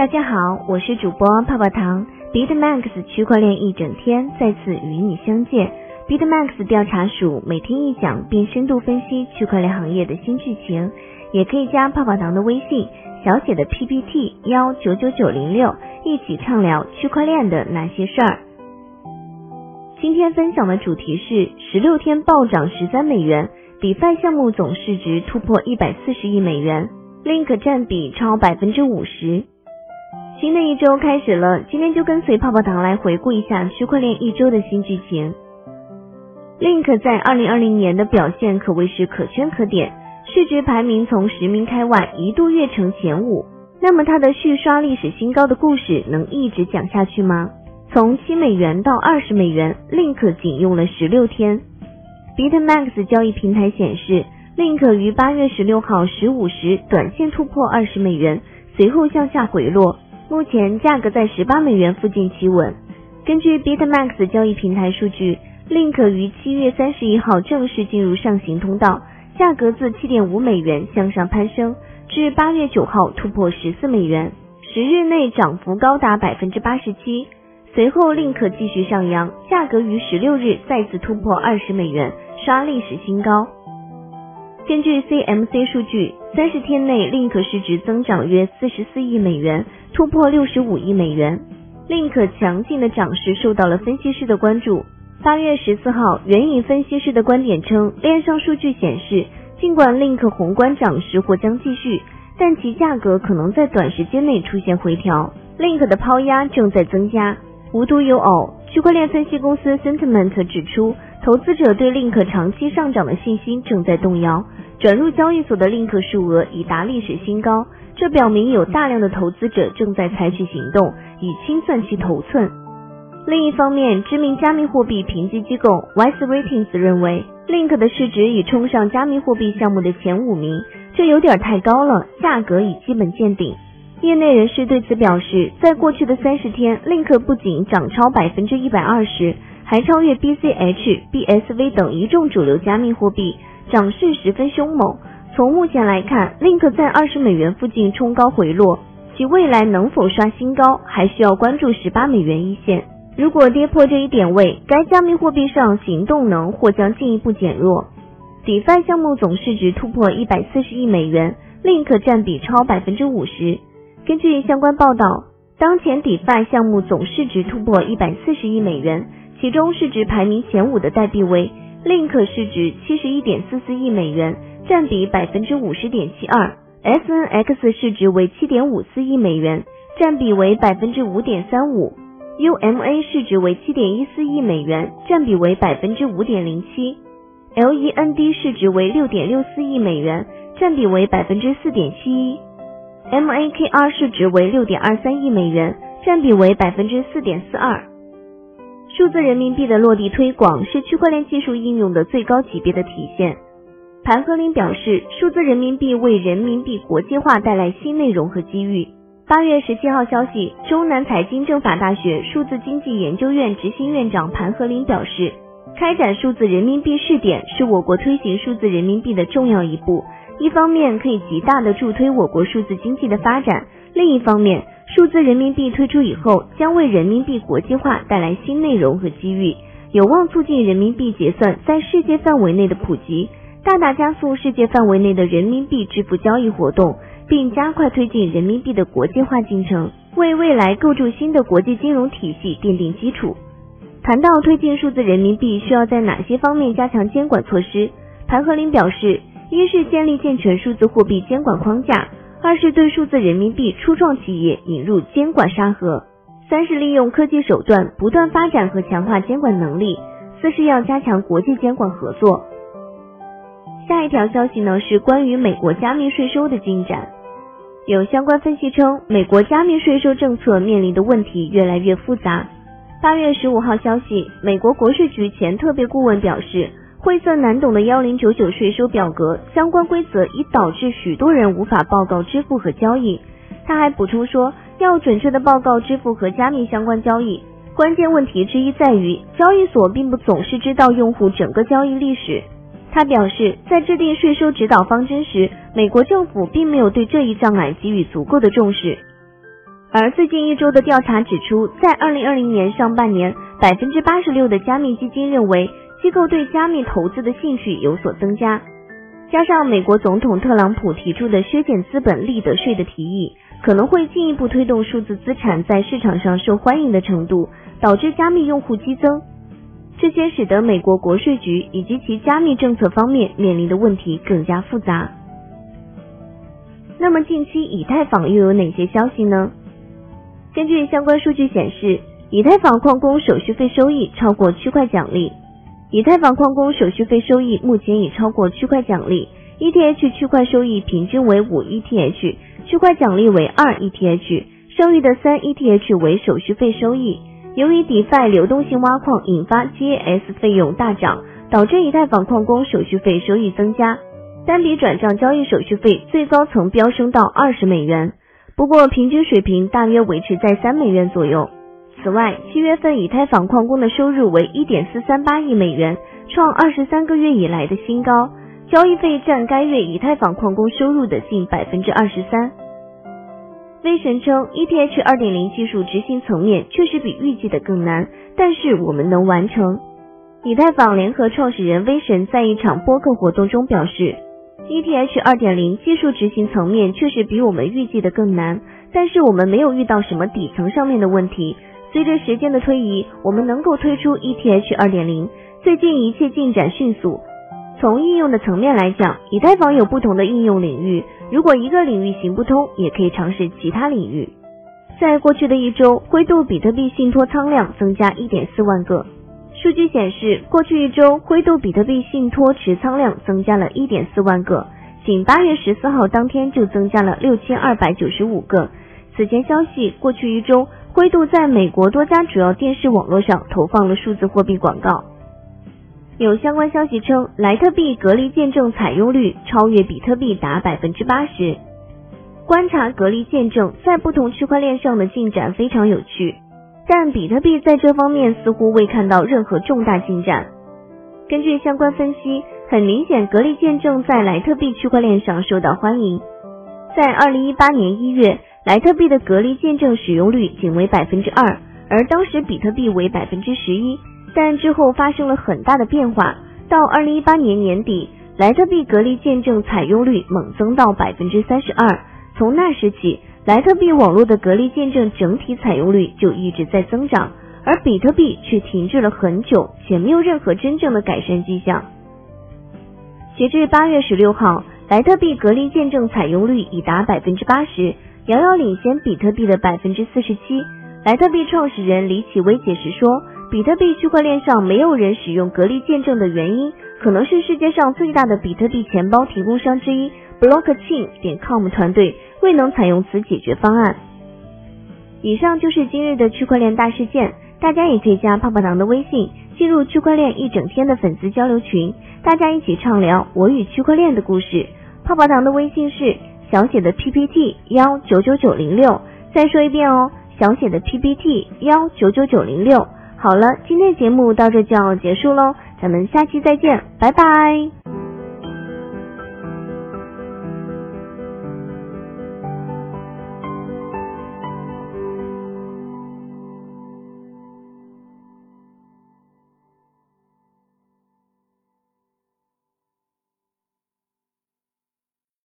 大家好，我是主播泡泡糖。BitMax 区块链一整天再次与你相见。BitMax 调查署每天一讲，并深度分析区块链行业的新剧情。也可以加泡泡糖的微信，小写的 PPT 幺九九九零六，一起畅聊区块链的那些事儿。今天分享的主题是十六天暴涨十三美元，DeFi 项目总市值突破一百四十亿美元，Link 占比超百分之五十。新的一周开始了，今天就跟随泡泡糖来回顾一下区块链一周的新剧情。Link 在二零二零年的表现可谓是可圈可点。市值排名从十名开外一度跃成前五，那么它的续刷历史新高的故事能一直讲下去吗？从七美元到二十美元，Link 仅用了十六天。BitMax 交易平台显示，Link 于八月十六号十五时短线突破二十美元，随后向下回落，目前价格在十八美元附近企稳。根据 BitMax 交易平台数据，Link 于七月三十一号正式进入上行通道。价格自七点五美元向上攀升，至八月九号突破十四美元，十日内涨幅高达百分之八十七。随后，Link 继续上扬，价格于十六日再次突破二十美元，刷历史新高。根据 CMC 数据，三十天内 Link 市值增长约四十四亿美元，突破六十五亿美元。Link 强劲的涨势受到了分析师的关注。八月十四号，援引分析师的观点称，链上数据显示，尽管 Link 宏观涨势或将继续，但其价格可能在短时间内出现回调。Link 的抛压正在增加。无独有偶，区块链分析公司 Sentiment 指出，投资者对 Link 长期上涨的信心正在动摇。转入交易所的 Link 数额已达历史新高，这表明有大量的投资者正在采取行动，以清算其头寸。另一方面，知名加密货币评级机构 Wise Ratings 认为，Link 的市值已冲上加密货币项目的前五名，这有点太高了，价格已基本见顶。业内人士对此表示，在过去的三十天，Link 不仅涨超百分之一百二十，还超越 BCH、BSV 等一众主流加密货币，涨势十分凶猛。从目前来看，Link 在二十美元附近冲高回落，其未来能否刷新高，还需要关注十八美元一线。如果跌破这一点位，该加密货币上行动能或将进一步减弱。DeFi 项目总市值突破一百四十亿美元，Link 占比超百分之五十。根据相关报道，当前 DeFi 项目总市值突破一百四十亿美元，其中市值排名前五的代币为 Link，市值七十一点四四亿美元，占比百分之五十点七二；SNX 市值为七点五四亿美元，占比为百分之五点三五。UMA 市值为七点一四亿美元，占比为百分之五点零七；LEND 市值为六点六四亿美元，占比为百分之四点七一；MAKR 市值为六点二三亿美元，占比为百分之四点四二。数字人民币的落地推广是区块链技术应用的最高级别的体现。盘和林表示，数字人民币为人民币国际化带来新内容和机遇。八月十七号消息，中南财经政法大学数字经济研究院执行院长盘和林表示，开展数字人民币试点是我国推行数字人民币的重要一步。一方面可以极大的助推我国数字经济的发展，另一方面，数字人民币推出以后，将为人民币国际化带来新内容和机遇，有望促进人民币结算在世界范围内的普及，大大加速世界范围内的人民币支付交易活动。并加快推进人民币的国际化进程，为未来构筑新的国际金融体系奠定基础。谈到推进数字人民币需要在哪些方面加强监管措施，盘和林表示，一是建立健全数字货币监管框架，二是对数字人民币初创企业引入监管沙盒，三是利用科技手段不断发展和强化监管能力，四是要加强国际监管合作。下一条消息呢是关于美国加密税收的进展。有相关分析称，美国加密税收政策面临的问题越来越复杂。八月十五号消息，美国国税局前特别顾问表示，晦涩难懂的幺零九九税收表格相关规则已导致许多人无法报告支付和交易。他还补充说，要准确的报告支付和加密相关交易，关键问题之一在于交易所并不总是知道用户整个交易历史。他表示，在制定税收指导方针时，美国政府并没有对这一障碍给予足够的重视。而最近一周的调查指出，在二零二零年上半年，百分之八十六的加密基金认为机构对加密投资的兴趣有所增加。加上美国总统特朗普提出的削减资本利得税的提议，可能会进一步推动数字资产在市场上受欢迎的程度，导致加密用户激增。这些使得美国国税局以及其加密政策方面面临的问题更加复杂。那么近期以太坊又有哪些消息呢？根据相关数据显示，以太坊矿工手续费收益超过区块奖励。以太坊矿工手续费收益目前已超过区块奖励，ETH 区块收益平均为五 ETH，区块奖励为二 ETH，剩余的三 ETH 为手续费收益。由于 DeFi 流动性挖矿引发 Gas 费用大涨，导致以太坊矿工手续费收益增加，单笔转账交易手续费最高曾飙升到二十美元，不过平均水平大约维持在三美元左右。此外，七月份以太坊矿工的收入为一点四三八亿美元，创二十三个月以来的新高，交易费占该月以太坊矿工收入的近百分之二十三。威神称，ETH 二点零技术执行层面确实比预计的更难，但是我们能完成。以太坊联合创始人威神在一场播客活动中表示，ETH 二点零技术执行层面确实比我们预计的更难，但是我们没有遇到什么底层上面的问题。随着时间的推移，我们能够推出 ETH 二点零。最近一切进展迅速。从应用的层面来讲，以太坊有不同的应用领域。如果一个领域行不通，也可以尝试其他领域。在过去的一周，灰度比特币信托仓量增加1.4万个。数据显示，过去一周，灰度比特币信托持仓量增加了一.点四万个，仅八月十四号当天就增加了六千二百九十五个。此前消息，过去一周。灰度在美国多家主要电视网络上投放了数字货币广告。有相关消息称，莱特币隔离见证采用率超越比特币达百分之八十。观察隔离见证在不同区块链上的进展非常有趣，但比特币在这方面似乎未看到任何重大进展。根据相关分析，很明显，隔离见证在莱特币区块链上受到欢迎。在二零一八年一月。莱特币的隔离见证使用率仅为百分之二，而当时比特币为百分之十一。但之后发生了很大的变化，到二零一八年年底，莱特币隔离见证采用率猛增到百分之三十二。从那时起，莱特币网络的隔离见证整体采用率就一直在增长，而比特币却停滞了很久，且没有任何真正的改善迹象。截至八月十六号，莱特币隔离见证采用率已达百分之八十。遥遥领先比特币的百分之四十七。莱特币创始人李启威解释说，比特币区块链上没有人使用隔离见证的原因，可能是世界上最大的比特币钱包提供商之一 Blockchain 点 com 团队未能采用此解决方案。以上就是今日的区块链大事件，大家也可以加泡泡糖的微信，进入区块链一整天的粉丝交流群，大家一起畅聊我与区块链的故事。泡泡糖的微信是。小写的 PPT 幺九九九零六，再说一遍哦，小写的 PPT 幺九九九零六。好了，今天节目到这就要结束喽，咱们下期再见，拜拜。